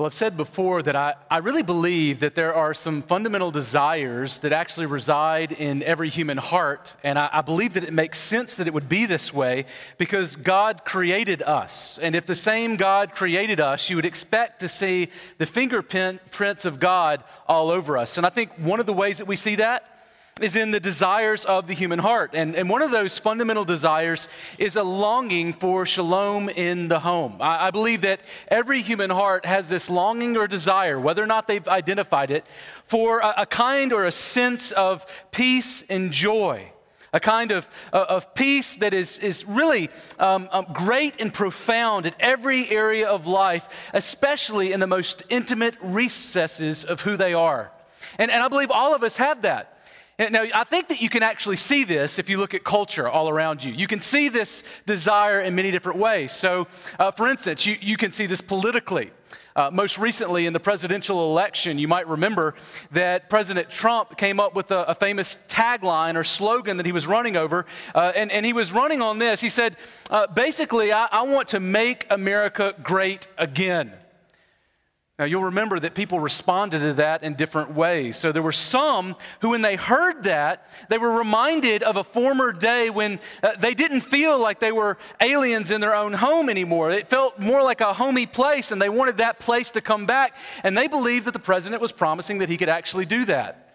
Well, I've said before that I, I really believe that there are some fundamental desires that actually reside in every human heart. And I, I, believe that it makes sense that it would be this way because God created us. And if the same God created us, you would expect to see the fingerprints of God all over us. And I think one of the ways that we see that is in the desires of the human heart. And, and one of those fundamental desires is a longing for shalom in the home. I, I believe that every human heart has this longing or desire, whether or not they've identified it, for a, a kind or a sense of peace and joy a kind of, uh, of peace that is, is really um, um, great and profound in every area of life, especially in the most intimate recesses of who they are. And, and I believe all of us have that. Now, I think that you can actually see this if you look at culture all around you. You can see this desire in many different ways. So, uh, for instance, you, you can see this politically. Uh, most recently, in the presidential election, you might remember that President Trump came up with a, a famous tagline or slogan that he was running over. Uh, and, and, he was running on this. He said, uh, basically, I, I want to make America great again. Now, you'll remember that people responded to that in different ways. So, there were some who, when they heard that, they were reminded of a former day when uh, they didn't feel like they were aliens in their own home anymore. It felt more like a homey place, and they wanted that place to come back. And they believed that the president was promising that he could actually do that.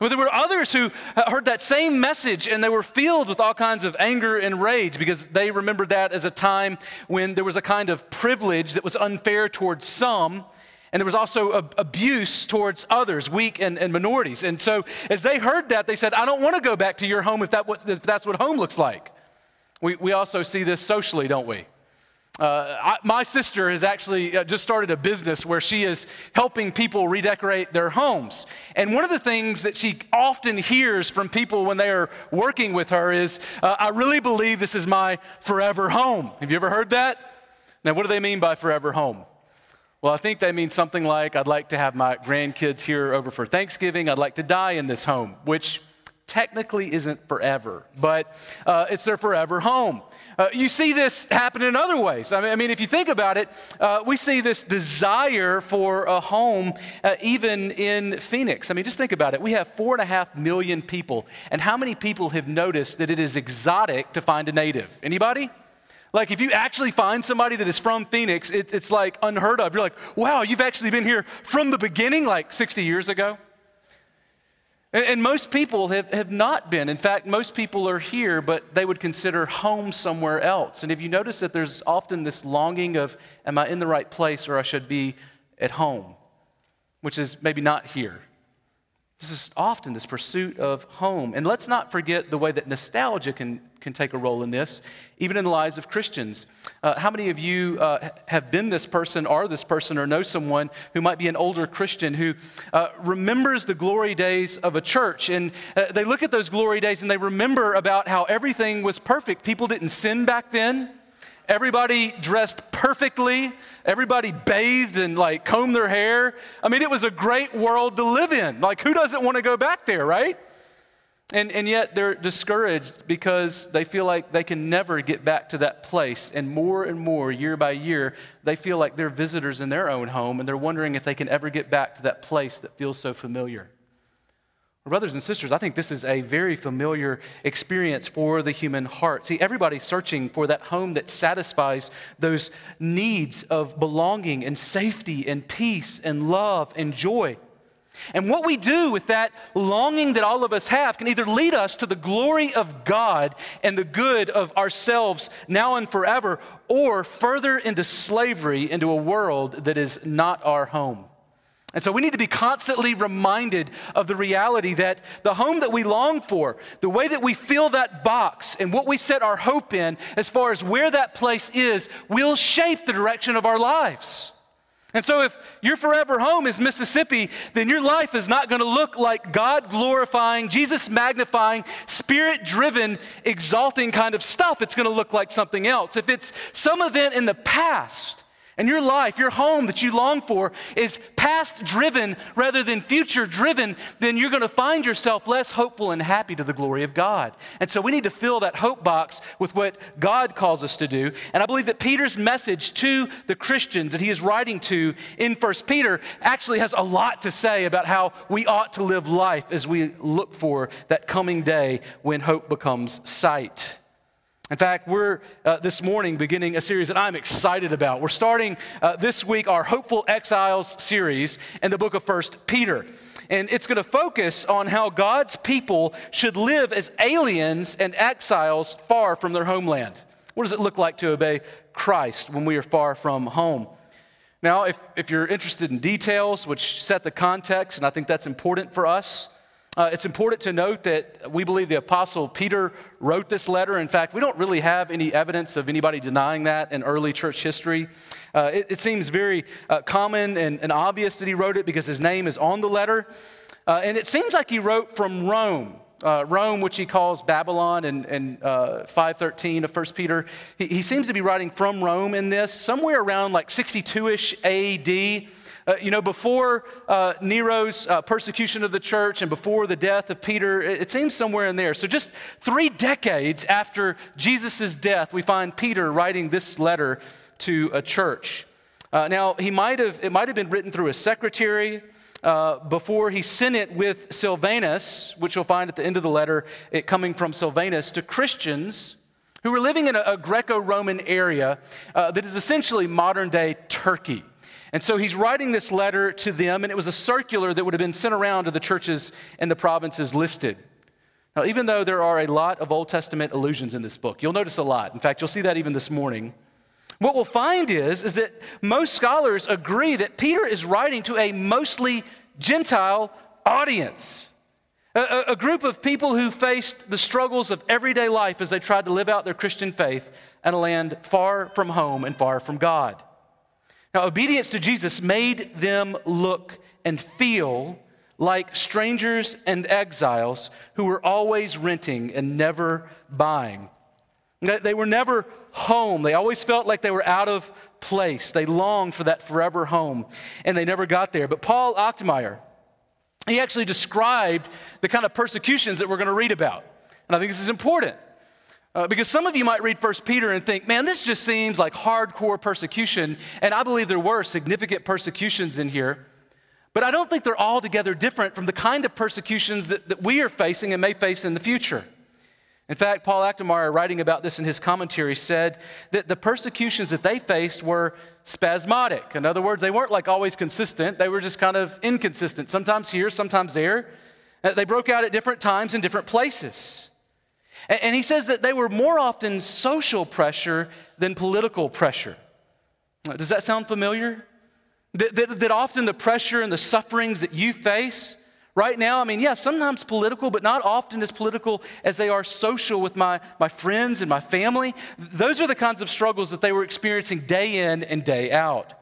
Well, there were others who uh, heard that same message and they were filled with all kinds of anger and rage because they remembered that as a time when there was a kind of privilege that was unfair towards some and there was also abuse towards others, weak and, and, minorities. And so, as they heard that, they said, I don't want to go back to your home if, that, if that's what home looks like. We, we also see this socially, don't we? Uh, I, my sister has actually uh, just started a business where she is helping people redecorate their homes. And one of the things that she often hears from people when they are working with her is, uh, I really believe this is my forever home. Have you ever heard that? Now, what do they mean by forever home? Well, I think they mean something like I'd like to have my grandkids here over for Thanksgiving. I'd like to die in this home, which technically isn't forever, but uh, it's their forever home. Uh, you see this happen in other ways. I mean, I mean if you think about it, uh, we see this desire for a home uh, even in Phoenix. I mean, just think about it. We have four and a half million people, and how many people have noticed that it is exotic to find a native? Anybody? Like, if you actually find somebody that is from Phoenix, it, it's like unheard of. You're like, wow, you've actually been here from the beginning, like 60 years ago. And, and most people have, have not been. In fact, most people are here, but they would consider home somewhere else. And if you notice that there's often this longing of, am I in the right place or I should be at home, which is maybe not here. This is often this pursuit of home. And let's not forget the way that nostalgia can, can take a role in this, even in the lives of Christians. Uh, how many of you uh, have been this person, are this person, or know someone who might be an older Christian who uh, remembers the glory days of a church? And uh, they look at those glory days and they remember about how everything was perfect. People didn't sin back then. Everybody dressed perfectly. Everybody bathed and like combed their hair. I mean, it was a great world to live in. Like, who doesn't want to go back there, right? And, and yet they're discouraged because they feel like they can never get back to that place. And more and more, year by year, they feel like they're visitors in their own home and they're wondering if they can ever get back to that place that feels so familiar. Brothers and sisters, I think this is a very familiar experience for the human heart. See, everybody's searching for that home that satisfies those needs of belonging and safety and peace and love and joy. And what we do with that longing that all of us have can either lead us to the glory of God and the good of ourselves now and forever, or further into slavery, into a world that is not our home. And so we need to be constantly reminded of the reality that the home that we long for, the way that we fill that box and what we set our hope in as far as where that place is, will shape the direction of our lives. And so if your forever home is Mississippi, then your life is not going to look like God glorifying, Jesus magnifying, spirit driven, exalting kind of stuff. It's going to look like something else. If it's some event in the past, and your life, your home that you long for is past driven rather than future driven, then you're going to find yourself less hopeful and happy to the glory of God. And so we need to fill that hope box with what God calls us to do. And I believe that Peter's message to the Christians that he is writing to in 1 Peter actually has a lot to say about how we ought to live life as we look for that coming day when hope becomes sight. In fact, we're uh, this morning beginning a series that I'm excited about. We're starting uh, this week our Hopeful Exiles series in the book of First Peter. And it's going to focus on how God's people should live as aliens and exiles far from their homeland. What does it look like to obey Christ when we are far from home? Now, if, if you're interested in details, which set the context, and I think that's important for us, uh, it's important to note that we believe the Apostle Peter wrote this letter. In fact, we don't really have any evidence of anybody denying that in early church history. Uh, it, it, seems very uh, common and, and, obvious that he wrote it because his name is on the letter. Uh, and it seems like he wrote from Rome. Uh, Rome, which he calls Babylon in, in uh, 513 of 1 Peter. He, he seems to be writing from Rome in this, somewhere around like 62 ish AD. Uh, you know, before uh, Nero's uh, persecution of the church and before the death of Peter, it, it seems somewhere in there. So, just three decades after Jesus' death, we find Peter writing this letter to a church. Uh, now, he might have, it might have been written through a secretary. Uh, before he sent it with Silvanus, which you'll find at the end of the letter, it coming from Silvanus to Christians who were living in a, a Greco Roman area uh, that is essentially modern day Turkey. And so he's writing this letter to them, and it was a circular that would have been sent around to the churches and the provinces listed. Now, even though there are a lot of Old Testament allusions in this book, you'll notice a lot. In fact, you'll see that even this morning. What we'll find is, is that most scholars agree that Peter is writing to a mostly Gentile audience. A, a, group of people who faced the struggles of everyday life as they tried to live out their Christian faith in a land far from home and far from God. Now, obedience to Jesus made them look and feel like strangers and exiles who were always renting and never buying. They were never home. They always felt like they were out of place. They longed for that forever home, and they never got there. But Paul Achtemeier, he actually described the kind of persecutions that we're going to read about. And I think this is important. Uh, because some of you might read 1 Peter and think, man, this just seems like hardcore persecution. And I believe there were significant persecutions in here. But I don't think they're altogether different from the kind of persecutions that, that we are facing and may face in the future. In fact, Paul Achtemeier, writing about this in his commentary, said that the persecutions that they faced were spasmodic. In other words, they weren't like always consistent, they were just kind of inconsistent, sometimes here, sometimes there. Uh, they broke out at different times in different places. And he says that they were more often social pressure than political pressure. Does that sound familiar? That, that, that, often the pressure and the sufferings that you face right now, I mean, yeah, sometimes political, but not often as political as they are social with my, my friends and my family. Those are the kinds of struggles that they were experiencing day in and day out.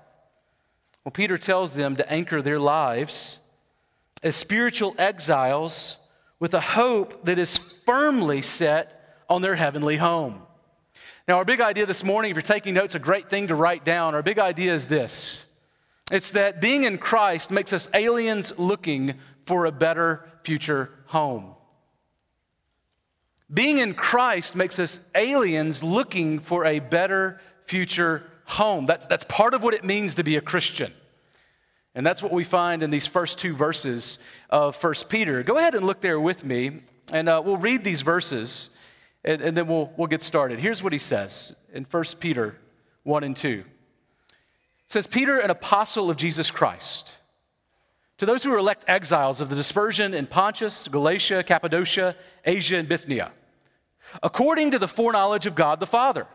Well, Peter tells them to anchor their lives as spiritual exiles with a hope that is firmly set on their heavenly home. Now, our big idea this morning, if you're taking notes, a great thing to write down. Our big idea is this it's that being in Christ makes us aliens looking for a better future home. Being in Christ makes us aliens looking for a better future home. That's, that's part of what it means to be a Christian. And that's what we find in these first two verses of 1 Peter. Go ahead and look there with me, and uh, we'll read these verses, and, and then we'll, we'll get started. Here's what he says in 1 Peter 1 and 2. It says, Peter, an apostle of Jesus Christ, to those who are elect exiles of the dispersion in Pontus, Galatia, Cappadocia, Asia, and Bithynia, according to the foreknowledge of God the Father,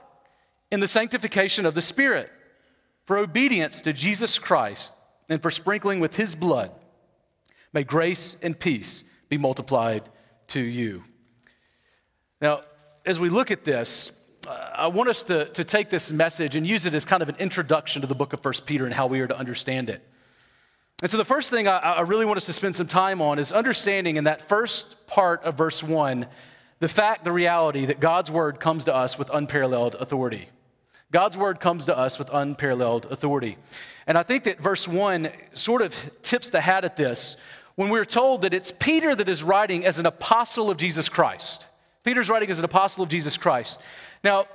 in the sanctification of the Spirit, for obedience to Jesus Christ and for sprinkling with his blood. May grace and peace be multiplied to you. Now, as we look at this, uh, I want us to, to take this message and use it as kind of an introduction to the book of 1 Peter and how we are to understand it. And so, the first thing I, I really want us to spend some time on is understanding in that first part of verse 1 the fact, the reality that God's word comes to us with unparalleled authority. God's word comes to us with unparalleled authority. And I think that verse 1 sort of tips the hat at this when we're told that it's Peter that is writing as an apostle of Jesus Christ. Peter's writing as an apostle of Jesus Christ. Now,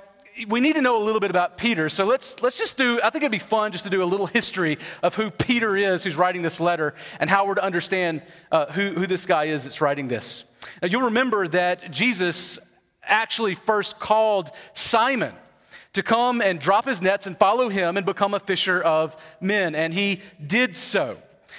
we need to know a little bit about Peter. So let's, let's just do, I think it'd be fun just to do a little history of who Peter is who's writing this letter and how we're to understand uh, who, who this guy is that's writing this. Now, you'll remember that Jesus actually first called Simon to come and drop his nets and follow him and become a fisher of men. And he did so.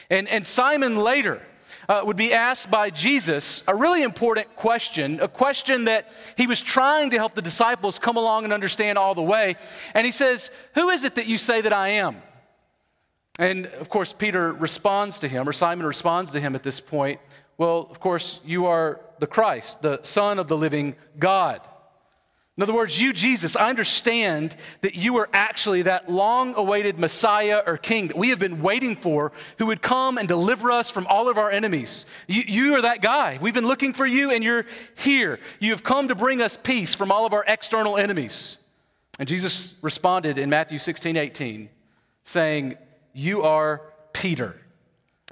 And, and Simon later uh, would be asked by Jesus a really important question, a question that he was trying to help the disciples come along and understand all the way. And he says, Who is it that you say that I am? And of course, Peter responds to him, or Simon responds to him at this point. Well, of course, you are the Christ, the Son of the living God. In other words, you, Jesus, I understand that you are actually that long awaited Messiah or King that we have been waiting for who would come and deliver us from all of our enemies. You, you, are that guy. We've been looking for you and you're here. You have come to bring us peace from all of our external enemies. And Jesus responded in Matthew 16, 18, saying, You are Peter,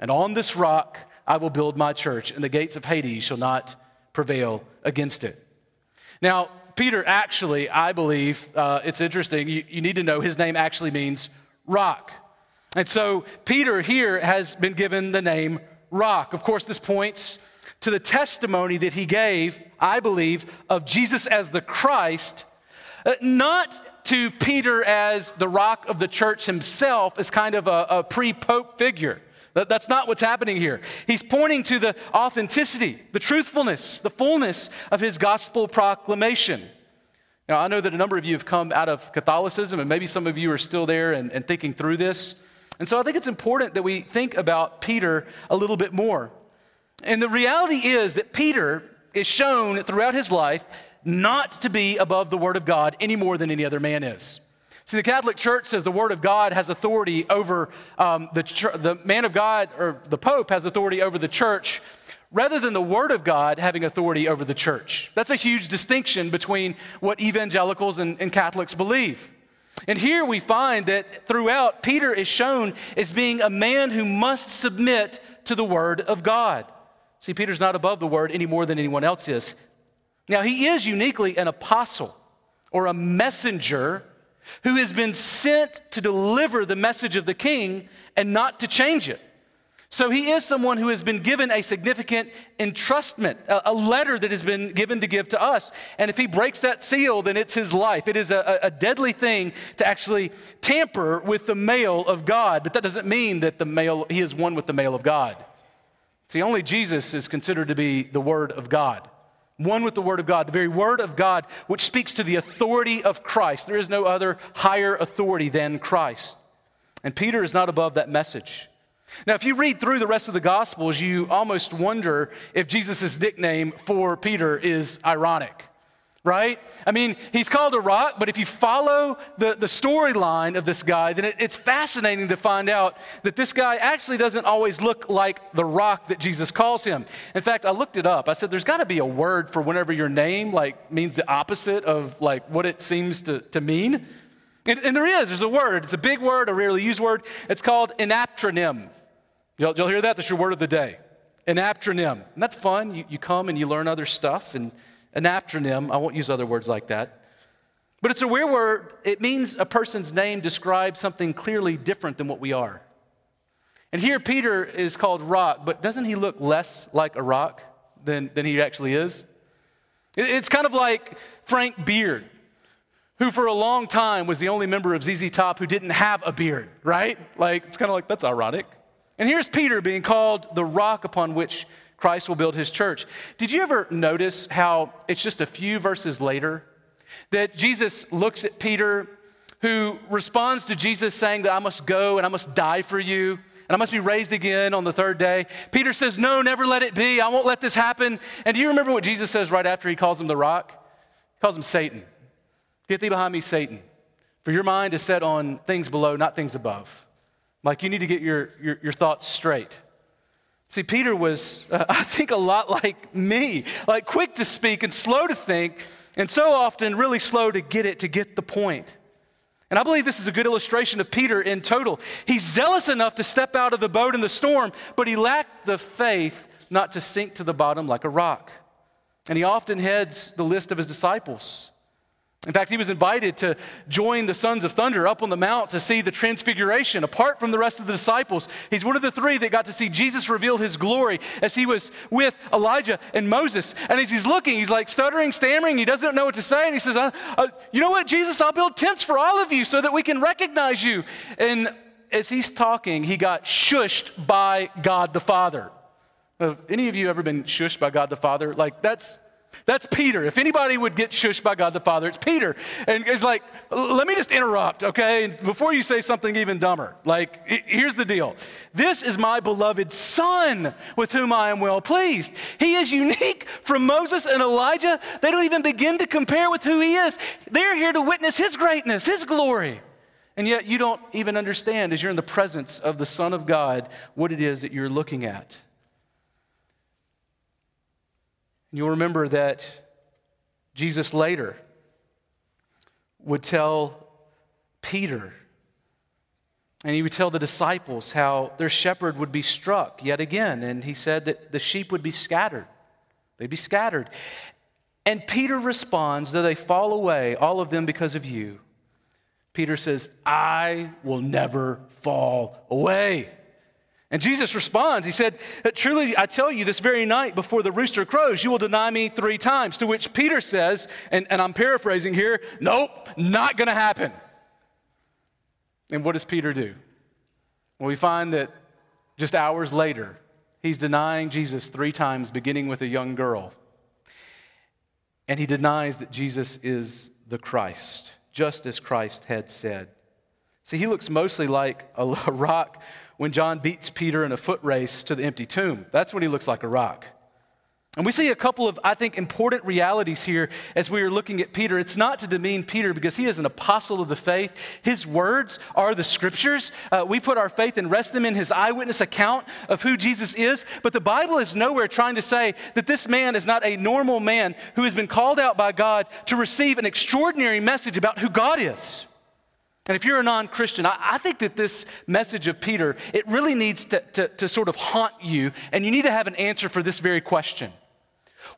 and on this rock I will build my church, and the gates of Hades shall not prevail against it. Now, Peter actually, I believe, uh, it's interesting, you, you need to know his name actually means rock. And so Peter here has been given the name rock. Of course, this points to the testimony that he gave, I believe, of Jesus as the Christ, uh, not to Peter as the rock of the church himself, as kind of a, a pre pope figure. That's not what's happening here. He's pointing to the authenticity, the truthfulness, the fullness of his gospel proclamation. Now, I know that a number of you have come out of Catholicism, and maybe some of you are still there and, and thinking through this. And so I think it's important that we think about Peter a little bit more. And the reality is that Peter is shown throughout his life not to be above the Word of God any more than any other man is. See, the Catholic Church says the Word of God has authority over um, the, the man of God, or the Pope has authority over the church, rather than the Word of God having authority over the church. That's a huge distinction between what evangelicals and, and Catholics believe. And here we find that throughout, Peter is shown as being a man who must submit to the Word of God. See, Peter's not above the Word any more than anyone else is. Now, he is uniquely an apostle or a messenger who has been sent to deliver the message of the king and not to change it. So he is someone who has been given a significant entrustment, a, letter that has been given to give to us. And if he breaks that seal, then it's his life. It is a, a deadly thing to actually tamper with the mail of God. But that doesn't mean that the mail, he is one with the mail of God. See, only Jesus is considered to be the Word of God one with the Word of God, the very Word of God, which speaks to the authority of Christ. There is no other higher authority than Christ. And Peter is not above that message. Now, if you read through the rest of the Gospels, you almost wonder if Jesus' nickname for Peter is ironic right? I mean, he's called a rock, but if you follow the, the storyline of this guy, then it, it's fascinating to find out that this guy actually doesn't always look like the rock that Jesus calls him. In fact, I looked it up. I said, there's got to be a word for whenever your name like means the opposite of like what it seems to, to mean. And, and there is, there's a word. It's a big word, a rarely used word. It's called anaptronym. You'll, you'll hear that? That's your word of the day. Anaptronym. Isn't that fun? You, you come and you learn other stuff and anaptronym. I won't use other words like that. But it's a weird word. It means a person's name describes something clearly different than what we are. And here Peter is called rock, but doesn't he look less like a rock than, than he actually is? It's kind of like Frank Beard, who for a long time was the only member of ZZ Top who didn't have a beard, right? Like, it's kind of like, that's ironic. And here's Peter being called the rock upon which Christ will build his church. Did you ever notice how it's just a few verses later that Jesus looks at Peter, who responds to Jesus saying that I must go and I must die for you and I must be raised again on the third day? Peter says, No, never let it be. I won't let this happen. And do you remember what Jesus says right after he calls him the rock? He calls him Satan. Get thee behind me, Satan. For your mind is set on things below, not things above. Like you need to get your, your, your thoughts straight. See, Peter was, uh, I think, a lot like me, like quick to speak and slow to think, and so often really slow to get it, to get the point. And I believe this is a good illustration of Peter in total. He's zealous enough to step out of the boat in the storm, but he lacked the faith not to sink to the bottom like a rock. And he often heads the list of his disciples. In fact, he was invited to join the sons of thunder up on the mount to see the transfiguration apart from the rest of the disciples. He's one of the three that got to see Jesus reveal his glory as he was with Elijah and Moses. And as he's looking, he's like stuttering, stammering. He doesn't know what to say. And he says, uh, uh, You know what, Jesus? I'll build tents for all of you so that we can recognize you. And as he's talking, he got shushed by God the Father. Have any of you ever been shushed by God the Father? Like, that's that's Peter. If anybody would get shushed by God the Father, it's Peter. And it's like, let me just interrupt, okay? Before you say something even dumber. Like, here's the deal This is my beloved Son with whom I am well pleased. He is unique from Moses and Elijah. They don't even begin to compare with who he is. They're here to witness his greatness, his glory. And yet, you don't even understand as you're in the presence of the Son of God what it is that you're looking at. You'll remember that Jesus later would tell Peter, and he would tell the disciples how their shepherd would be struck yet again. And he said that the sheep would be scattered. They'd be scattered. And Peter responds, though they fall away, all of them because of you. Peter says, I will never fall away. And Jesus responds, He said, Truly, I tell you, this very night before the rooster crows, you will deny me three times. To which Peter says, and, and I'm paraphrasing here, Nope, not going to happen. And what does Peter do? Well, we find that just hours later, he's denying Jesus three times, beginning with a young girl. And he denies that Jesus is the Christ, just as Christ had said. See, he looks mostly like a rock when John beats Peter in a foot race to the empty tomb. That's when he looks like a rock. And we see a couple of, I think, important realities here as we are looking at Peter. It's not to demean Peter because he is an apostle of the faith. His words are the scriptures. Uh, we put our faith and rest them in his eyewitness account of who Jesus is. But the Bible is nowhere trying to say that this man is not a normal man who has been called out by God to receive an extraordinary message about who God is. And if you're a non Christian, I, I, think that this message of Peter, it really needs to, to, to sort of haunt you, and you need to have an answer for this very question.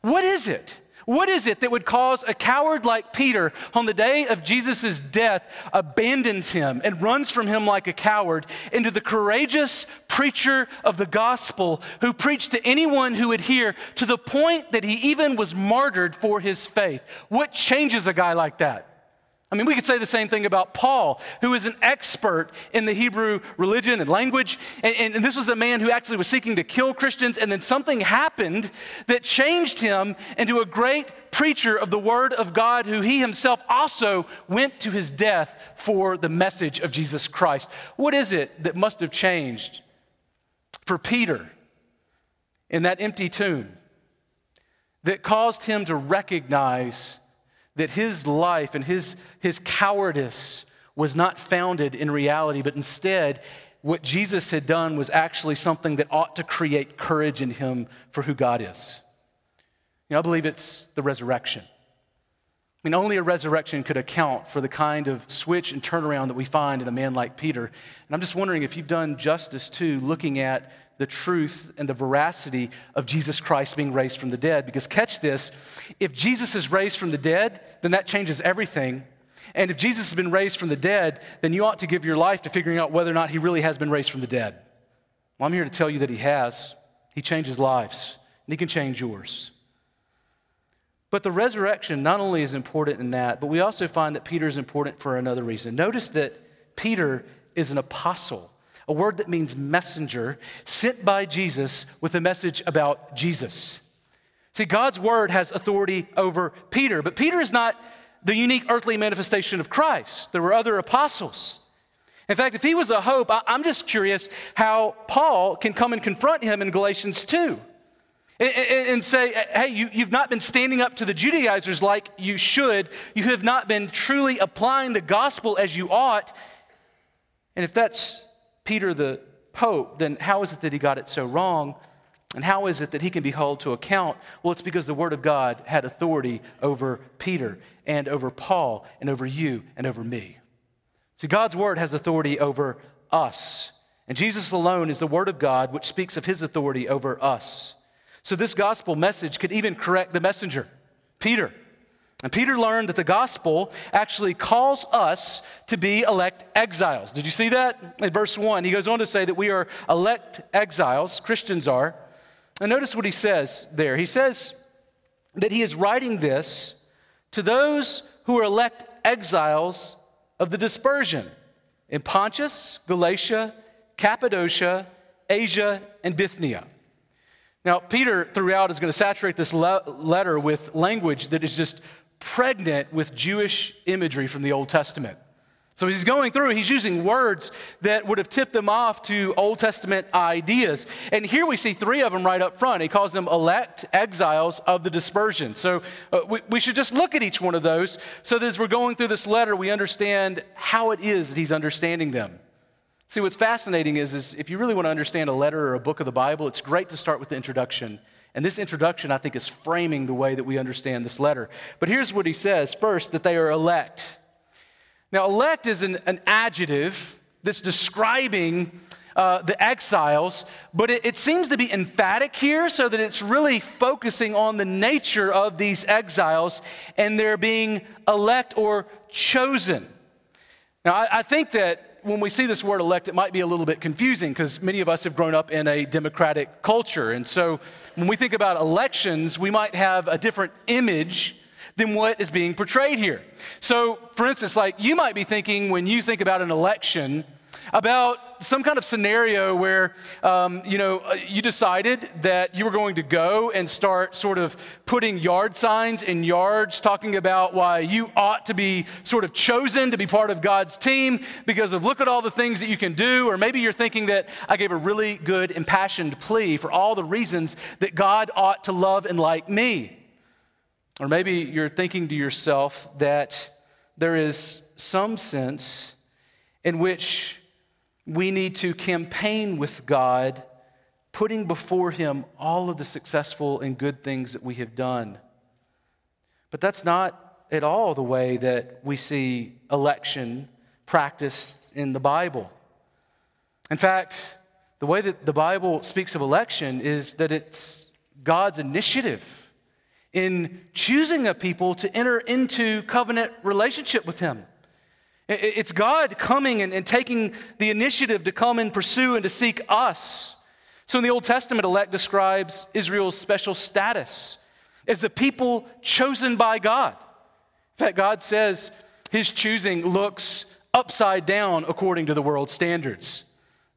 What is it? What is it that would cause a coward like Peter on the day of Jesus' death abandons him and runs from him like a coward into the courageous preacher of the gospel who preached to anyone who would hear to the point that he even was martyred for his faith? What changes a guy like that? I mean, we could say the same thing about Paul, who is an expert in the Hebrew religion and language. And, and, this was a man who actually was seeking to kill Christians, and then something happened that changed him into a great preacher of the Word of God, who he himself also went to his death for the message of Jesus Christ. What is it that must have changed for Peter in that empty tomb that caused him to recognize? That his life and his, his cowardice was not founded in reality, but instead, what Jesus had done was actually something that ought to create courage in him for who God is. You know, I believe it's the resurrection. I mean, only a resurrection could account for the kind of switch and turnaround that we find in a man like Peter. And I'm just wondering if you've done justice to looking at the truth and the veracity of Jesus Christ being raised from the dead. Because, catch this, if Jesus is raised from the dead, then that changes everything. And if Jesus has been raised from the dead, then you ought to give your life to figuring out whether or not he really has been raised from the dead. Well, I'm here to tell you that he has. He changes lives, and he can change yours. But the resurrection not only is important in that, but we also find that Peter is important for another reason. Notice that Peter is an apostle a word that means messenger, sent by Jesus with a message about Jesus. See, God's word has authority over Peter, but Peter is not the unique earthly manifestation of Christ. There were other apostles. In fact, if he was a hope, I'm just curious how Paul can come and confront him in Galatians 2 and say, hey, you, have not been standing up to the Judaizers like you should. You have not been truly applying the gospel as you ought. And if that's Peter the Pope, then how is it that he got it so wrong? And how is it that he can be held to account? Well, it's because the Word of God had authority over Peter and over Paul and over you and over me. See, God's word has authority over us. And Jesus alone is the word of God which speaks of his authority over us. So this gospel message could even correct the messenger, Peter. And Peter learned that the gospel actually calls us to be elect exiles. Did you see that? In verse 1, he goes on to say that we are elect exiles, Christians are. And notice what he says there. He says that he is writing this to those who are elect exiles of the dispersion in Pontus, Galatia, Cappadocia, Asia, and Bithynia. Now, Peter throughout is going to saturate this le- letter with language that is just pregnant with Jewish imagery from the Old Testament. So he's going through, he's using words that would have tipped them off to Old Testament ideas. And here we see three of them right up front. He calls them elect exiles of the dispersion. So uh, we, we should just look at each one of those so that as we're going through this letter, we understand how it is that he's understanding them. See, what's fascinating is, is if you really want to understand a letter or a book of the Bible, it's great to start with the introduction. And this introduction, I think, is framing the way that we understand this letter. But here's what he says first, that they are elect. Now, elect is an, an adjective that's describing uh, the exiles, but it, it, seems to be emphatic here so that it's really focusing on the nature of these exiles and they're being elect or chosen. Now, I, I think that when we see this word elect, it might be a little bit confusing because many of us have grown up in a democratic culture. And so when we think about elections, we might have a different image than what is being portrayed here. So, for instance, like you might be thinking when you think about an election about some kind of scenario where um, you know uh, you decided that you were going to go and start sort of putting yard signs in yards talking about why you ought to be sort of chosen to be part of god's team because of look at all the things that you can do. Or maybe you're thinking that i gave a really good impassioned plea for all the reasons that god ought to love and like me. Or maybe you're thinking to yourself that there is some sense in which we need to campaign with God, putting before Him all of the successful and good things that we have done. But that's not at all the way that we see election practiced in the Bible. In fact, the way that the Bible speaks of election is that it's God's initiative in choosing a people to enter into covenant relationship with Him. It's God coming and, and, taking the initiative to come and pursue and to seek us. So in the Old Testament, elect describes Israel's special status as the people chosen by God. In fact, God says his choosing looks upside down according to the world's standards.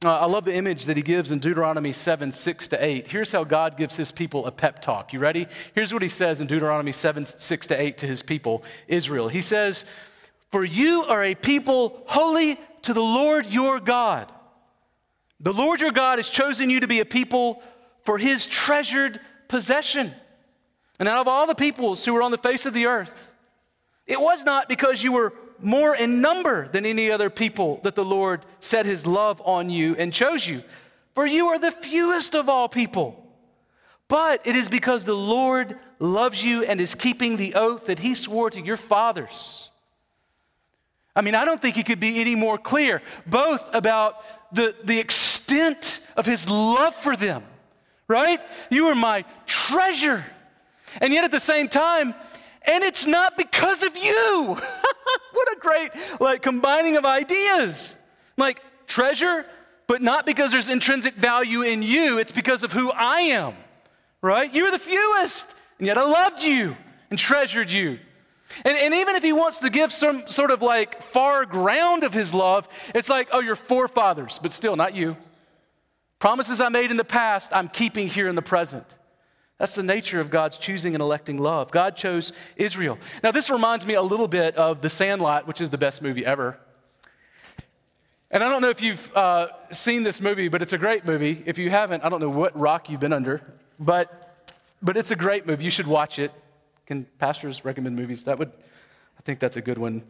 Uh, I love the image that he gives in Deuteronomy 7 6 to 8. Here's how God gives his people a pep talk. You ready? Here's what he says in Deuteronomy 7 6 to 8 to his people, Israel. He says, For you are a people holy to the Lord your God. The Lord your God has chosen you to be a people for his treasured possession. And out of all the peoples who were on the face of the earth, it was not because you were more in number than any other people that the Lord set his love on you and chose you. For you are the fewest of all people. But it is because the Lord loves you and is keeping the oath that he swore to your fathers. I mean, I don't think he could be any more clear, both about the, the extent of his love for them, right? You are my treasure. And yet at the same time, and it's not because of you. what a great like combining of ideas. Like treasure, but not because there's intrinsic value in you, it's because of who I am. Right? You're the fewest, and yet I loved you and treasured you. And, and even if he wants to give some sort of like far ground of his love, it's like, oh, your forefathers, but still not you. Promises I made in the past, I'm keeping here in the present. That's the nature of God's choosing and electing love. God chose Israel. Now, this reminds me a little bit of The Sandlot, which is the best movie ever. And I don't know if you've uh, seen this movie, but it's a great movie. If you haven't, I don't know what rock you've been under, but, but it's a great movie. You should watch it. Can pastors recommend movies? That would, I think that's a good one.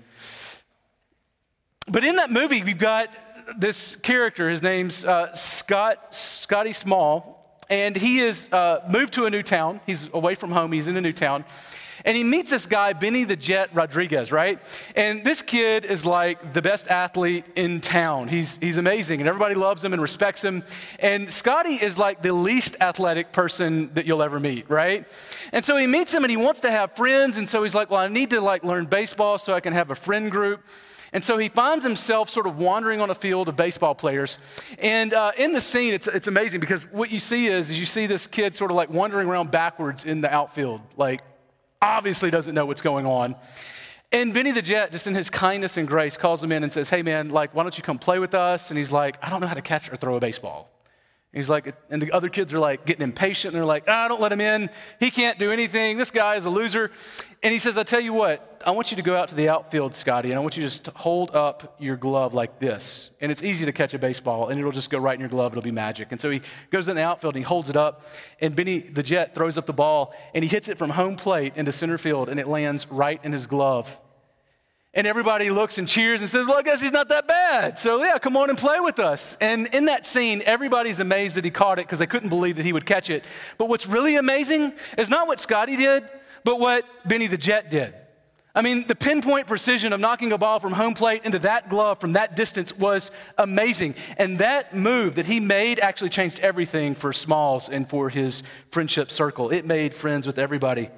But in that movie, we've got this character. His name's uh, Scott Scotty Small, and he is uh, moved to a new town. He's away from home, he's in a new town. And he meets this guy, Benny the Jet Rodriguez, right? And this kid is like the best athlete in town. He's, he's amazing, and everybody loves him and respects him. And Scotty is like the least athletic person that you'll ever meet, right? And so he meets him and he wants to have friends. And so he's like, Well, I need to like learn baseball so I can have a friend group. And so he finds himself sort of wandering on a field of baseball players. And uh, in the scene, it's, it's amazing because what you see is, is you see this kid sort of like wandering around backwards in the outfield, like obviously doesn't know what's going on. And Benny the Jet, just in his kindness and grace, calls him in and says, Hey man, like, why don't you come play with us? And he's like, I don't know how to catch or throw a baseball. He's like, and the other kids are like getting impatient and they're like, ah, don't let him in. He can't do anything. This guy is a loser. And he says, I tell you what, I want you to go out to the outfield, Scotty, and I want you to just hold up your glove like this. And it's easy to catch a baseball, and it'll just go right in your glove. It'll be magic. And so he goes in the outfield and he holds it up, and Benny the Jet throws up the ball, and he hits it from home plate into center field, and it lands right in his glove. And everybody looks and cheers and says, Well, I guess he's not that bad. So, yeah, come on and play with us. And in that scene, everybody's amazed that he caught it because they couldn't believe that he would catch it. But what's really amazing is not what Scotty did, but what Benny the Jet did. I mean, the pinpoint precision of knocking a ball from home plate into that glove from that distance was amazing. And that move that he made actually changed everything for Smalls and for his friendship circle. It made friends with everybody.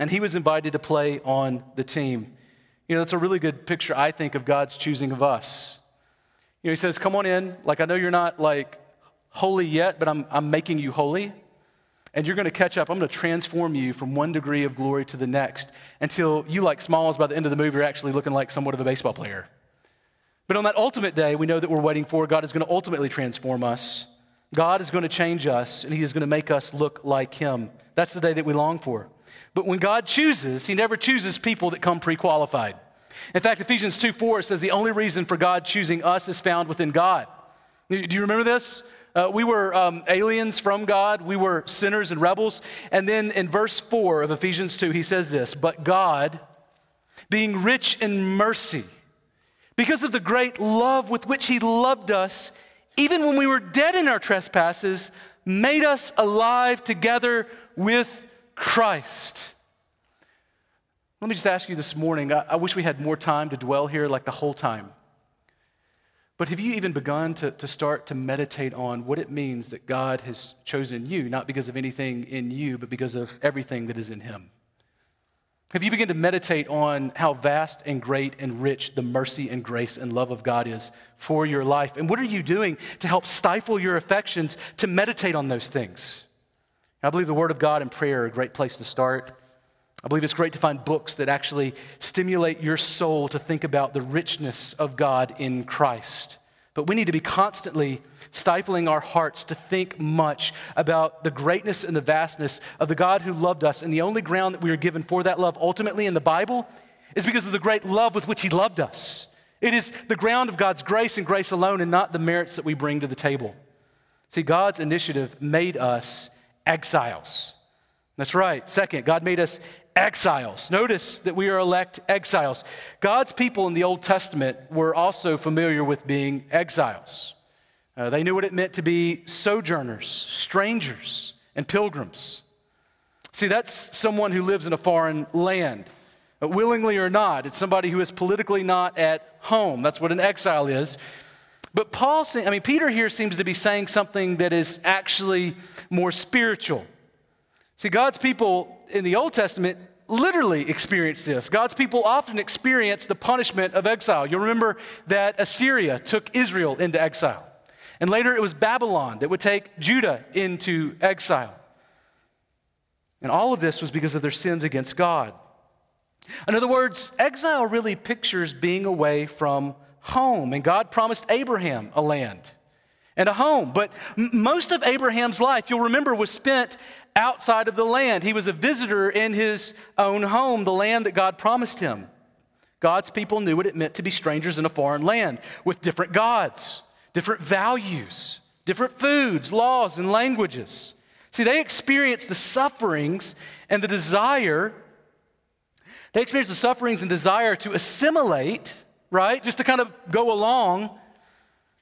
And he was invited to play on the team. You know, that's a really good picture, I think, of God's choosing of us. You know, he says, Come on in. Like, I know you're not like holy yet, but I'm, I'm making you holy. And you're going to catch up. I'm going to transform you from one degree of glory to the next until you, like Smalls, by the end of the movie, are actually looking like somewhat of a baseball player. But on that ultimate day, we know that we're waiting for, God is going to ultimately transform us. God is going to change us, and He is going to make us look like Him. That's the day that we long for. But when God chooses, He never chooses people that come pre qualified. In fact, Ephesians 2 4 says the only reason for God choosing us is found within God. Do you remember this? Uh, we were um, aliens from God, we were sinners and rebels. And then in verse 4 of Ephesians 2, he says this But God, being rich in mercy, because of the great love with which He loved us, even when we were dead in our trespasses, made us alive together with Christ. Let me just ask you this morning I, I, wish we had more time to dwell here like the whole time. But have you even begun to, to start to meditate on what it means that God has chosen you, not because of anything in you, but because of everything that is in Him? Have you begun to meditate on how vast and great and rich the mercy and grace and love of God is for your life? And what are you doing to help stifle your affections to meditate on those things? I believe the Word of God and prayer are a great place to start. I believe it's great to find books that actually stimulate your soul to think about the richness of God in Christ. But we need to be constantly stifling our hearts to think much about the greatness and the vastness of the God who loved us. And the only ground that we are given for that love ultimately in the Bible is because of the great love with which He loved us. It is the ground of God's grace and grace alone and not the merits that we bring to the table. See, God's initiative made us exiles. That's right. Second, God made us exiles. Notice that we are elect exiles. God's people in the Old Testament were also familiar with being exiles. Uh, they knew what it meant to be sojourners, strangers, and pilgrims. See, that's someone who lives in a foreign land, uh, willingly or not. It's somebody who is politically not at home. That's what an exile is. But Paul, I mean, Peter here seems to be saying something that is actually more spiritual. See, God's people in the Old Testament literally experienced this. God's people often experience the punishment of exile. You'll remember that Assyria took Israel into exile. And later it was Babylon that would take Judah into exile. And all of this was because of their sins against God. In other words, exile really pictures being away from home. And God promised Abraham a land and a home. But most of Abraham's life, you'll remember, was spent outside of the land. He was a visitor in his own home, the land that God promised him. God's people knew what it meant to be strangers in a foreign land with different gods, different values, different foods, laws, and languages. See, they experienced the sufferings and the desire, they experienced the sufferings and desire to assimilate right? Just to kind of go along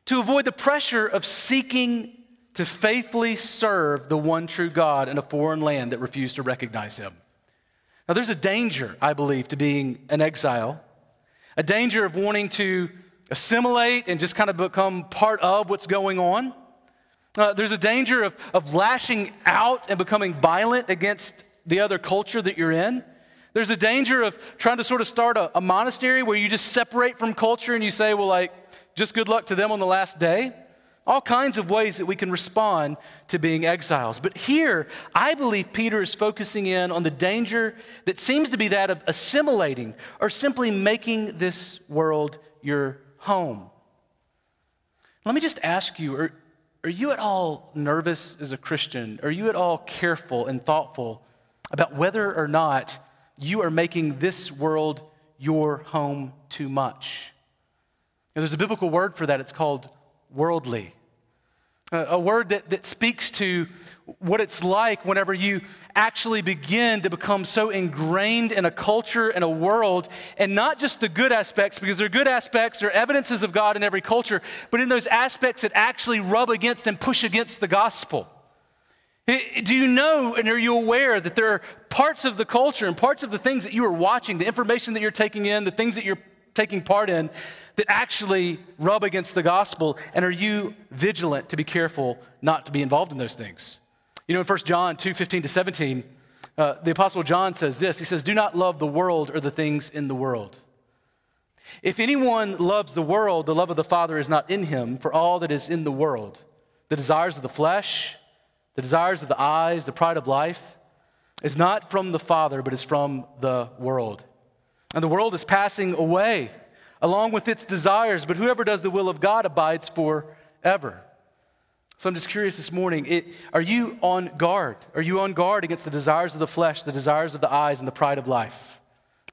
to avoid the pressure of seeking to faithfully serve the one true God in a foreign land that refused to recognize him. Now, there's a danger, I believe, to being an exile, a danger of wanting to assimilate and just kind of become part of what's going on. Uh, there's a danger of, of lashing out and becoming violent against the other culture that you're in. There's a danger of trying to sort of start a, a monastery where you just separate from culture and you say, well, like, just good luck to them on the last day. All kinds of ways that we can respond to being exiles. But here, I believe Peter is focusing in on the danger that seems to be that of assimilating or simply making this world your home. Let me just ask you are, are you at all nervous as a Christian? Are you at all careful and thoughtful about whether or not you are making this world your home too much? Now, there's a biblical word for that. It's called worldly. A word that, that speaks to what it's like whenever you actually begin to become so ingrained in a culture and a world, and not just the good aspects, because there are good aspects, there are evidences of God in every culture, but in those aspects that actually rub against and push against the gospel. Do you know and are you aware that there are parts of the culture and parts of the things that you are watching, the information that you're taking in, the things that you're taking part in that actually rub against the gospel? And are you vigilant to be careful not to be involved in those things? You know, in 1 John 2 15 to 17, uh, the Apostle John says this He says, Do not love the world or the things in the world. If anyone loves the world, the love of the Father is not in him, for all that is in the world, the desires of the flesh, the desires of the eyes, the pride of life, is not from the Father, but is from the world. And the world is passing away along with its desires, but whoever does the will of God abides forever. So I'm just curious this morning it, are you on guard? Are you on guard against the desires of the flesh, the desires of the eyes, and the pride of life?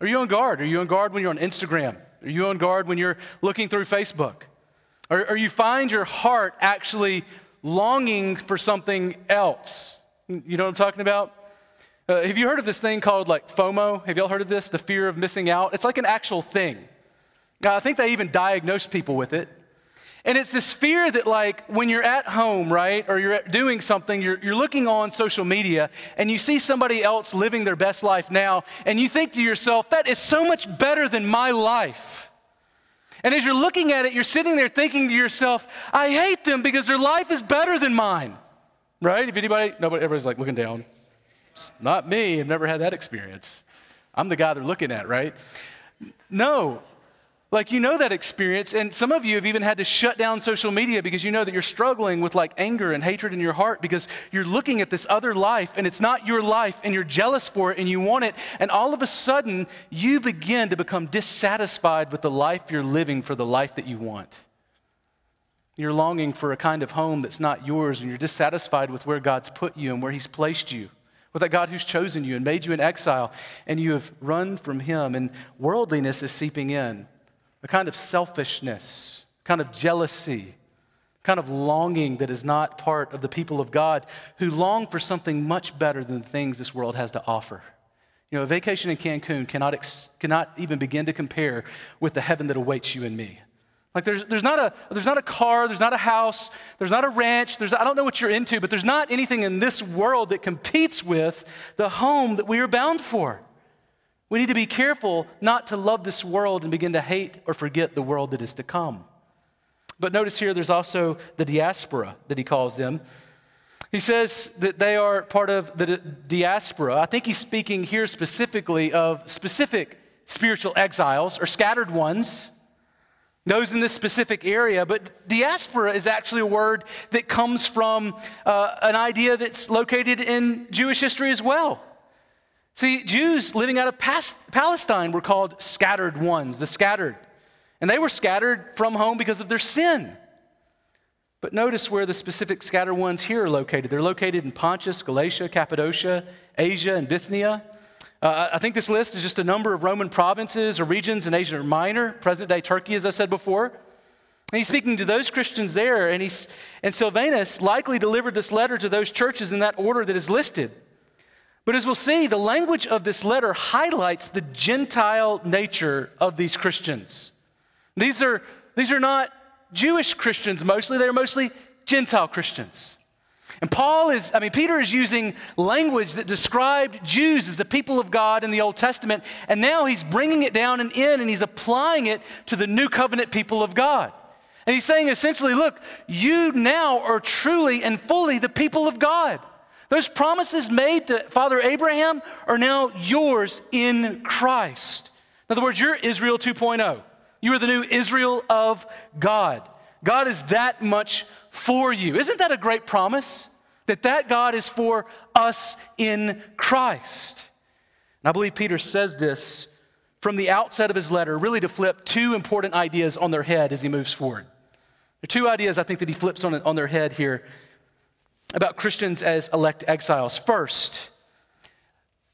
Are you on guard? Are you on guard when you're on Instagram? Are you on guard when you're looking through Facebook? Or, or you find your heart actually longing for something else? You know what I'm talking about? Uh, have you heard of this thing called like FOMO? Have y'all heard of this? The fear of missing out? It's like an actual thing. Now, I think they even diagnose people with it. And it's this fear that, like, when you're at home, right, or you're doing something, you're, you're looking on social media and you see somebody else living their best life now, and you think to yourself, that is so much better than my life. And as you're looking at it, you're sitting there thinking to yourself, I hate them because their life is better than mine, right? If anybody, nobody, everybody's like looking down. It's not me, I've never had that experience. I'm the guy they're looking at, right? No, like, you know that experience, and some of you have even had to shut down social media because you know that you're struggling with like anger and hatred in your heart because you're looking at this other life and it's not your life and you're jealous for it and you want it, and all of a sudden you begin to become dissatisfied with the life you're living for the life that you want. You're longing for a kind of home that's not yours, and you're dissatisfied with where God's put you and where He's placed you with that God who's chosen you and made you an exile, and you have run from Him, and worldliness is seeping in a kind of selfishness, kind of jealousy, kind of longing that is not part of the people of God who long for something much better than the things this world has to offer. You know, a vacation in Cancun cannot, ex- cannot even begin to compare with the heaven that awaits you and me. Like there's, there's, not a, there's not a car, there's not a house, there's not a ranch, there's, I don't know what you're into, but there's not anything in this world that competes with the home that we are bound for. We need to be careful not to love this world and begin to hate or forget the world that is to come. But notice here there's also the diaspora that he calls them. He says that they are part of the diaspora. I think he's speaking here specifically of specific spiritual exiles or scattered ones, those in this specific area. But diaspora is actually a word that comes from uh, an idea that's located in Jewish history as well. See, Jews living out of Palestine were called scattered ones, the scattered. And they were scattered from home because of their sin. But notice where the specific scattered ones here are located. They're located in Pontus, Galatia, Cappadocia, Asia, and Bithynia. Uh, I think this list is just a number of Roman provinces or regions in Asia Minor, present day Turkey, as I said before. And he's speaking to those Christians there, and, he's, and Silvanus likely delivered this letter to those churches in that order that is listed. But as we'll see, the language of this letter highlights the Gentile nature of these Christians. These are, these are not Jewish Christians mostly, they're mostly Gentile Christians. And Paul is, I mean, Peter is using language that described Jews as the people of God in the Old Testament, and now he's bringing it down and in and he's applying it to the new covenant people of God. And he's saying essentially, look, you now are truly and fully the people of God. Those promises made to Father Abraham are now yours in Christ. In other words, you're Israel 2.0. You are the new Israel of God. God is that much for you. Isn't that a great promise? That that God is for us in Christ. And I believe Peter says this from the outset of his letter, really to flip two important ideas on their head as he moves forward. There are two ideas I think that he flips on, on their head here about Christians as elect exiles. First,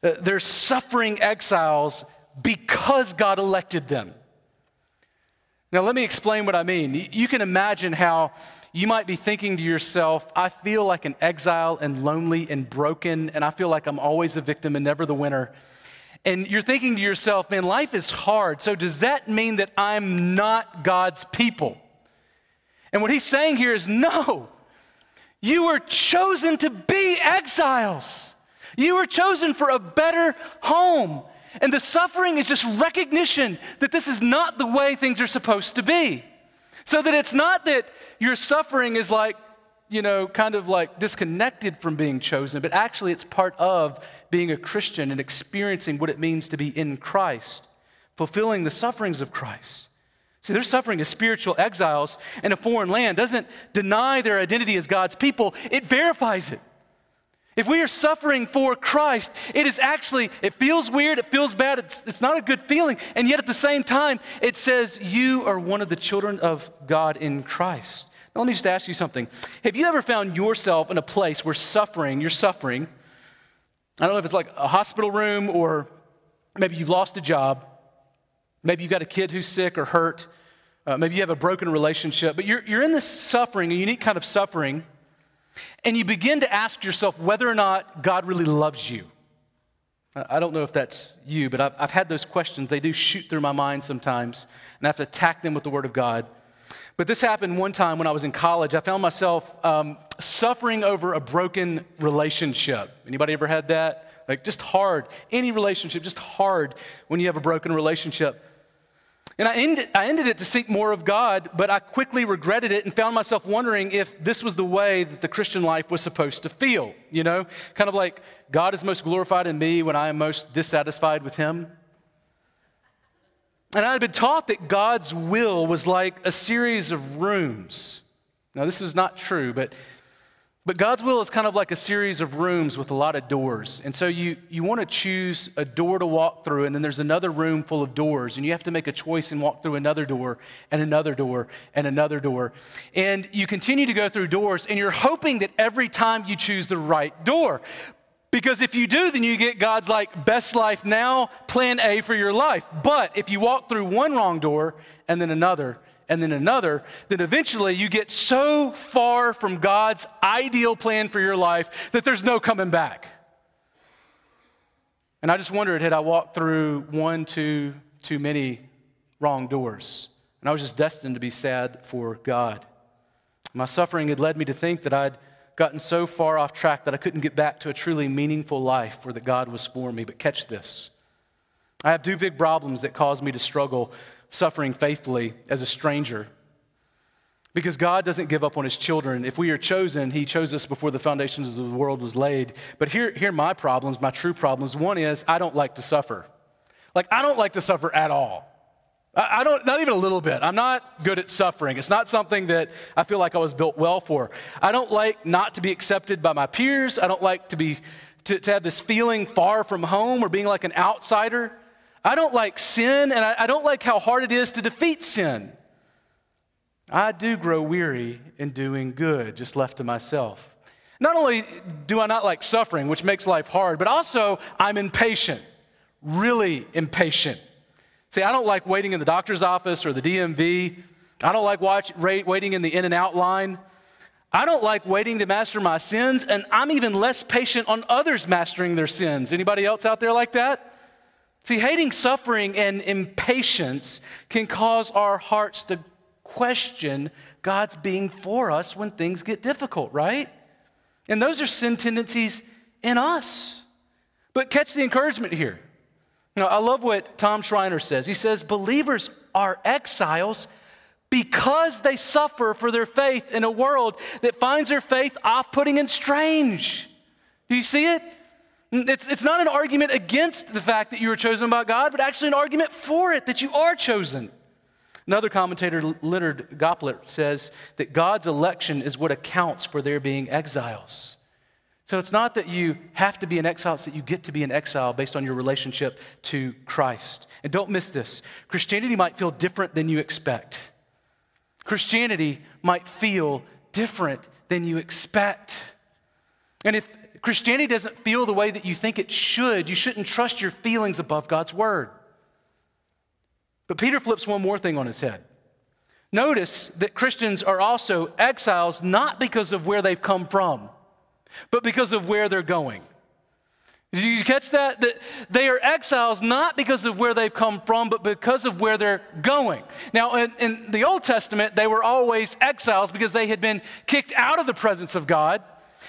uh, they're suffering exiles because God elected them. Now, let me explain what I mean. You can imagine how you might be thinking to yourself, I feel like an exile and lonely and broken, and I feel like I'm always a victim and never the winner. And you're thinking to yourself, man, life is hard. So does that mean that I'm not God's people? And what he's saying here is no. You were chosen to be exiles. You were chosen for a better home. And the suffering is just recognition that this is not the way things are supposed to be. So that it's not that your suffering is like, you know, kind of like disconnected from being chosen, but actually it's part of being a Christian and experiencing what it means to be in Christ, fulfilling the sufferings of Christ. See, their suffering as spiritual exiles in a foreign land doesn't deny their identity as God's people, it verifies it. If we are suffering for Christ, it is actually, it feels weird, it feels bad, it's, it's not a good feeling. And yet at the same time, it says you are one of the children of God in Christ. Now, let me just ask you something. Have you ever found yourself in a place where suffering, you're suffering, I don't know if it's like a hospital room or maybe you've lost a job, maybe you've got a kid who's sick or hurt, uh, maybe you have a broken relationship, but you're, you're in this suffering, a unique kind of suffering and you begin to ask yourself whether or not God really loves you. I don't know if that's you, but I've, I've, had those questions. They do shoot through my mind sometimes, and I have to attack them with the Word of God. But this happened one time when I was in college. I found myself um, suffering over a broken relationship. Anybody ever had that? Like just hard. Any relationship, just hard when you have a broken relationship. And I ended, I ended it to seek more of God, but I quickly regretted it and found myself wondering if this was the way that the Christian life was supposed to feel. You know, kind of like God is most glorified in me when I am most dissatisfied with Him. And I had been taught that God's will was like a series of rooms. Now, this is not true, but but God's will is kind of like a series of rooms with a lot of doors. And so you, you want to choose a door to walk through, and then there's another room full of doors, and you have to make a choice and walk through another door, and another door, and another door. And you continue to go through doors, and you're hoping that every time you choose the right door. Because if you do, then you get God's like best life now, plan A for your life. But if you walk through one wrong door and then another and then another, then eventually you get so far from God's ideal plan for your life that there's no coming back. And I just wondered had I walked through one, two, too many wrong doors, and I was just destined to be sad for God. My suffering had led me to think that I'd gotten so far off track that I couldn't get back to a truly meaningful life where that God was for me. But catch this. I have two big problems that cause me to struggle suffering faithfully as a stranger. Because God doesn't give up on his children. If we are chosen, he chose us before the foundations of the world was laid. But here, here are my problems, my true problems. One is I don't like to suffer. Like, I don't like to suffer at all. I, I don't, not even a little bit. I'm not good at suffering. It's not something that I feel like I was built well for. I don't like not to be accepted by my peers. I don't like to be, to, to have this feeling far from home or being like an outsider. I don't like sin, and I, I don't like how hard it is to defeat sin. I do grow weary in doing good, just left to myself. Not only do I not like suffering, which makes life hard, but also I'm impatient, really impatient. See, I don't like waiting in the doctor's office or the DMV. I don't like watch, waiting in the In-N-Out line. I don't like waiting to master my sins, and I'm even less patient on others mastering their sins. Anybody else out there like that? See, hating suffering and impatience can cause our hearts to question God's being for us when things get difficult, right? And those are sin tendencies in us. But catch the encouragement here. Now, I love what Tom Schreiner says. He says, Believers are exiles because they suffer for their faith in a world that finds their faith off putting and strange. Do you see it? It's, it's not an argument against the fact that you were chosen by God, but actually an argument for it, that you are chosen. Another commentator, Leonard Goppelt, says that God's election is what accounts for their being exiles. So it's not that you have to be an exile, it's that you get to be an exile based on your relationship to Christ. And don't miss this Christianity might feel different than you expect. Christianity might feel different than you expect. And if Christianity doesn't feel the way that you think it should, you shouldn't trust your feelings above God's word. But Peter flips one more thing on his head. Notice that Christians are also exiles not because of where they've come from, but because of where they're going. Did you catch that? That they are exiles not because of where they've come from, but because of where they're going. Now, in, in, the Old Testament, they were always exiles because they had been kicked out of the presence of God.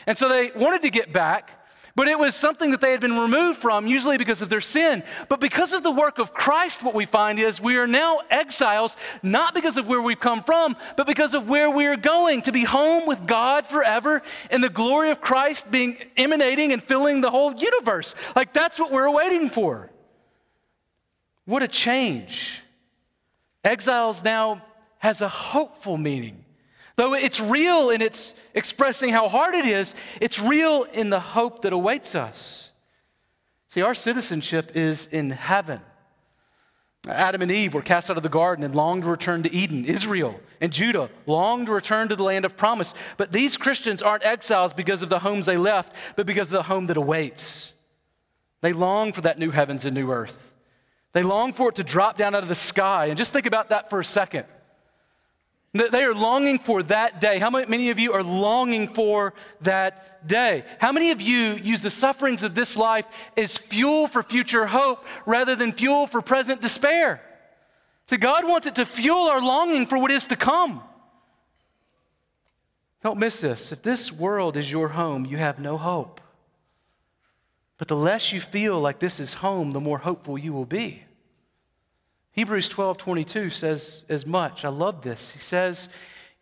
And so they wanted to get back. But it was something that they had been removed from, usually because of their sin. But because of the work of Christ, what we find is we are now exiles, not because of where we've come from, but because of where we are going to be home with God forever and the glory of Christ being emanating and filling the whole universe. Like that's what we're waiting for. What a change. Exiles now has a hopeful meaning. Though it's real in its expressing how hard it is, it's real in the hope that awaits us. See, our citizenship is in heaven. Adam and Eve were cast out of the garden and longed to return to Eden. Israel and Judah longed to return to the land of promise. But these Christians aren't exiles because of the homes they left, but because of the home that awaits. They long for that new heavens and new earth. They long for it to drop down out of the sky. And just think about that for a second. They are longing for that day. How many of you are longing for that day? How many of you use the sufferings of this life as fuel for future hope rather than fuel for present despair? See, God wants it to fuel our longing for what is to come. Don't miss this. If this world is your home, you have no hope. But the less you feel like this is home, the more hopeful you will be. Hebrews 12 22 says as much. I love this. He says,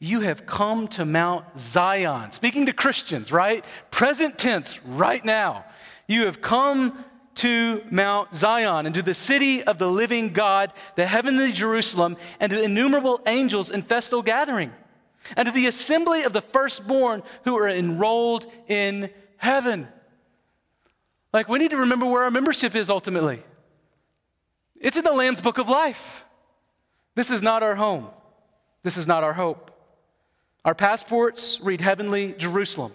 You have come to Mount Zion. Speaking to Christians, right? Present tense, right now. You have come to Mount Zion and to the city of the living God, the heavenly Jerusalem, and to innumerable angels in festal gathering, and to the assembly of the firstborn who are enrolled in heaven. Like, we need to remember where our membership is ultimately. It's in the Lamb's book of life. This is not our home. This is not our hope. Our passports read heavenly Jerusalem.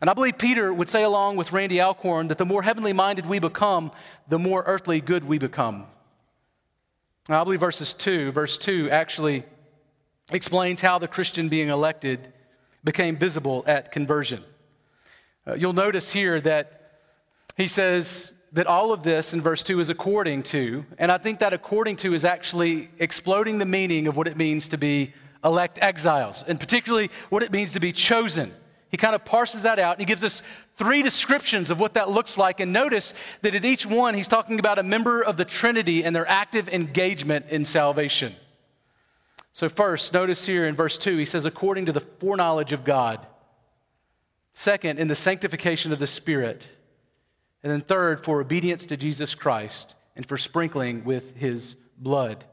And I believe Peter would say, along with Randy Alcorn, that the more heavenly minded we become, the more earthly good we become. Now, I believe verses 2, verse 2 actually explains how the Christian being elected became visible at conversion. Uh, you'll notice here that he says, that all of this in verse 2 is according to, and I think that according to is actually exploding the meaning of what it means to be elect exiles, and particularly what it means to be chosen. He kind of parses that out and he gives us three descriptions of what that looks like. And notice that at each one, he's talking about a member of the Trinity and their active engagement in salvation. So, first, notice here in verse 2, he says, according to the foreknowledge of God. Second, in the sanctification of the Spirit. And then, third, for obedience to Jesus Christ and for sprinkling with his blood.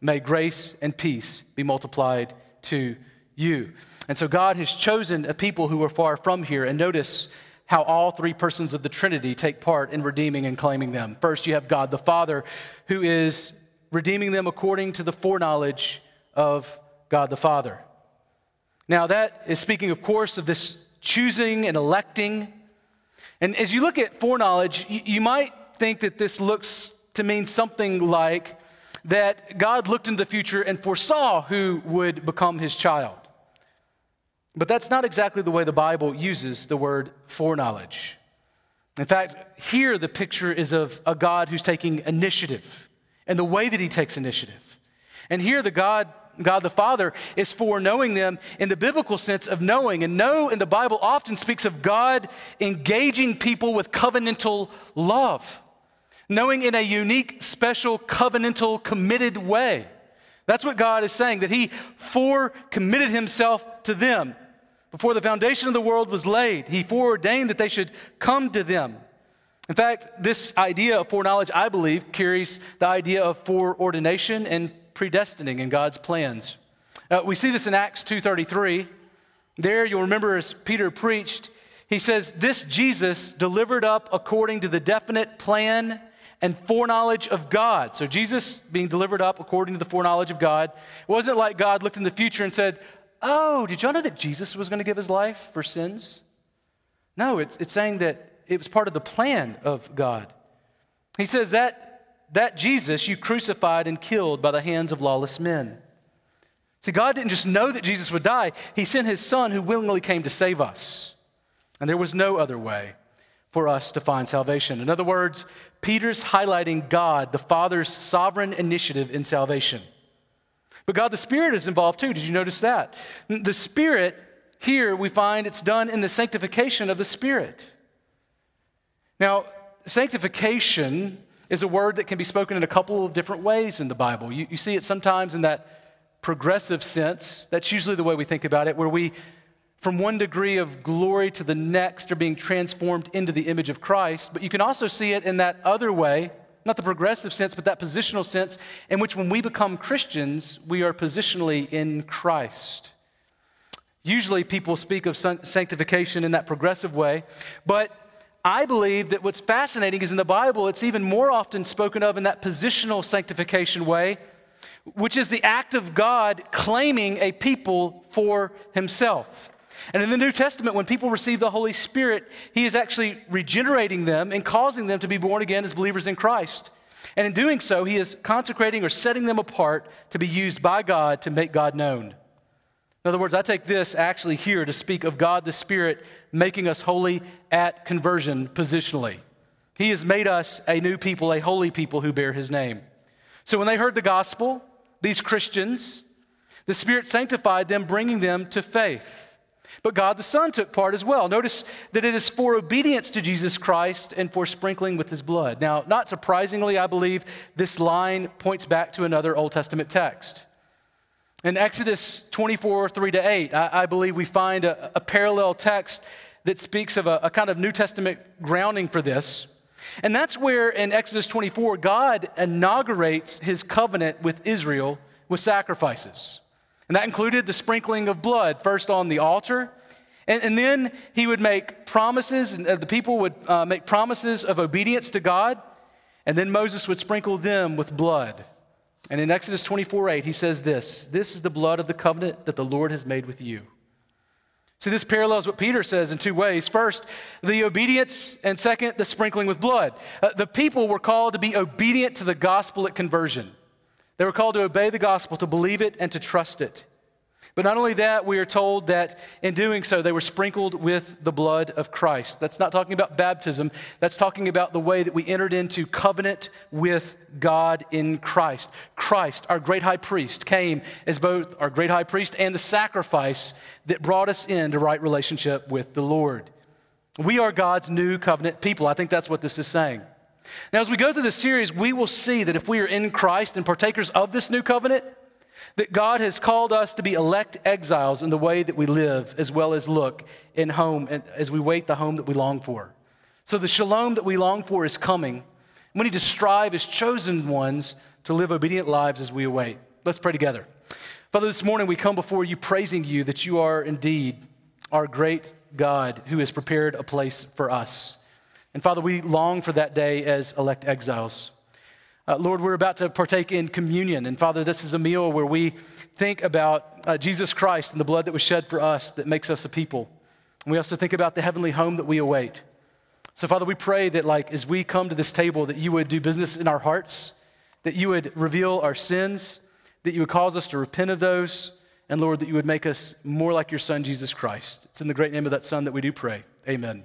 May grace and peace be multiplied to you. And so, God has chosen a people who are far from here. And notice how all three persons of the Trinity take part in redeeming and claiming them. First, you have God the Father, who is redeeming them according to the foreknowledge of God the Father. Now, that is speaking, of course, of this choosing and electing and as you look at foreknowledge, you, you might think that this looks to mean something like that God looked into the future and foresaw who would become his child. But that's not exactly the way the Bible uses the word foreknowledge. In fact, here the picture is of a God who's taking initiative and the way that he takes initiative. And here the God God the Father is foreknowing them in the biblical sense of knowing. And know in the Bible often speaks of God engaging people with covenantal love, knowing in a unique, special, covenantal, committed way. That's what God is saying, that He fore committed Himself to them. Before the foundation of the world was laid, He foreordained that they should come to them. In fact, this idea of foreknowledge, I believe, carries the idea of foreordination and predestining in God's plans. Uh, we see this in Acts 2:33. There, you'll remember as Peter preached, he says, "This Jesus delivered up according to the definite plan and foreknowledge of God." So Jesus being delivered up according to the foreknowledge of God. It wasn't like God looked in the future and said, "Oh, did y'all know that Jesus was going to give his life for sins?" No, it's, it's saying that it was part of the plan of God. He says that that Jesus you crucified and killed by the hands of lawless men. See, God didn't just know that Jesus would die, He sent His Son who willingly came to save us. And there was no other way for us to find salvation. In other words, Peter's highlighting God, the Father's sovereign initiative in salvation. But God the Spirit is involved too. Did you notice that? The Spirit, here we find it's done in the sanctification of the Spirit. Now, sanctification is a word that can be spoken in a couple of different ways in the Bible. You, you see it sometimes in that progressive sense. That's usually the way we think about it, where we, from one degree of glory to the next, are being transformed into the image of Christ. But you can also see it in that other way, not the progressive sense, but that positional sense, in which when we become Christians, we are positionally in Christ. Usually people speak of sanctification in that progressive way, but I believe that what's fascinating is in the Bible, it's even more often spoken of in that positional sanctification way, which is the act of God claiming a people for himself. And in the New Testament, when people receive the Holy Spirit, He is actually regenerating them and causing them to be born again as believers in Christ. And in doing so, He is consecrating or setting them apart to be used by God to make God known. In other words, I take this actually here to speak of God the Spirit making us holy at conversion positionally. He has made us a new people, a holy people who bear his name. So when they heard the gospel, these Christians, the Spirit sanctified them, bringing them to faith. But God the Son took part as well. Notice that it is for obedience to Jesus Christ and for sprinkling with his blood. Now, not surprisingly, I believe this line points back to another Old Testament text. In Exodus 24, 3 to 8, I, I believe we find a, a, parallel text that speaks of a, a kind of New Testament grounding for this. And that's where in Exodus 24, God inaugurates his covenant with Israel with sacrifices. And that included the sprinkling of blood, first on the altar, and, and then he would make promises, and uh, the people would uh, make promises of obedience to God, and then Moses would sprinkle them with blood. And in Exodus 24 8, he says this This is the blood of the covenant that the Lord has made with you. See, this parallels what Peter says in two ways. First, the obedience, and second, the sprinkling with blood. Uh, the people were called to be obedient to the gospel at conversion. They were called to obey the gospel, to believe it, and to trust it. But not only that, we are told that in doing so, they were sprinkled with the blood of Christ. That's not talking about baptism, that's talking about the way that we entered into covenant with God in Christ. Christ, our great high priest, came as both our great high priest and the sacrifice that brought us into right relationship with the Lord. We are God's new covenant people. I think that's what this is saying. Now, as we go through this series, we will see that if we are in Christ and partakers of this new covenant, that God has called us to be elect exiles in the way that we live, as well as look in home as we wait the home that we long for. So the shalom that we long for is coming. We need to strive as chosen ones to live obedient lives as we await. Let's pray together. Father, this morning we come before you praising you that you are indeed our great God who has prepared a place for us. And Father, we long for that day as elect exiles. Uh, Lord, we're about to partake in communion. And Father, this is a meal where we think about uh, Jesus Christ and the blood that was shed for us that makes us a people. And we also think about the heavenly home that we await. So, Father, we pray that, like, as we come to this table, that you would do business in our hearts, that you would reveal our sins, that you would cause us to repent of those, and Lord, that you would make us more like your Son, Jesus Christ. It's in the great name of that Son that we do pray. Amen.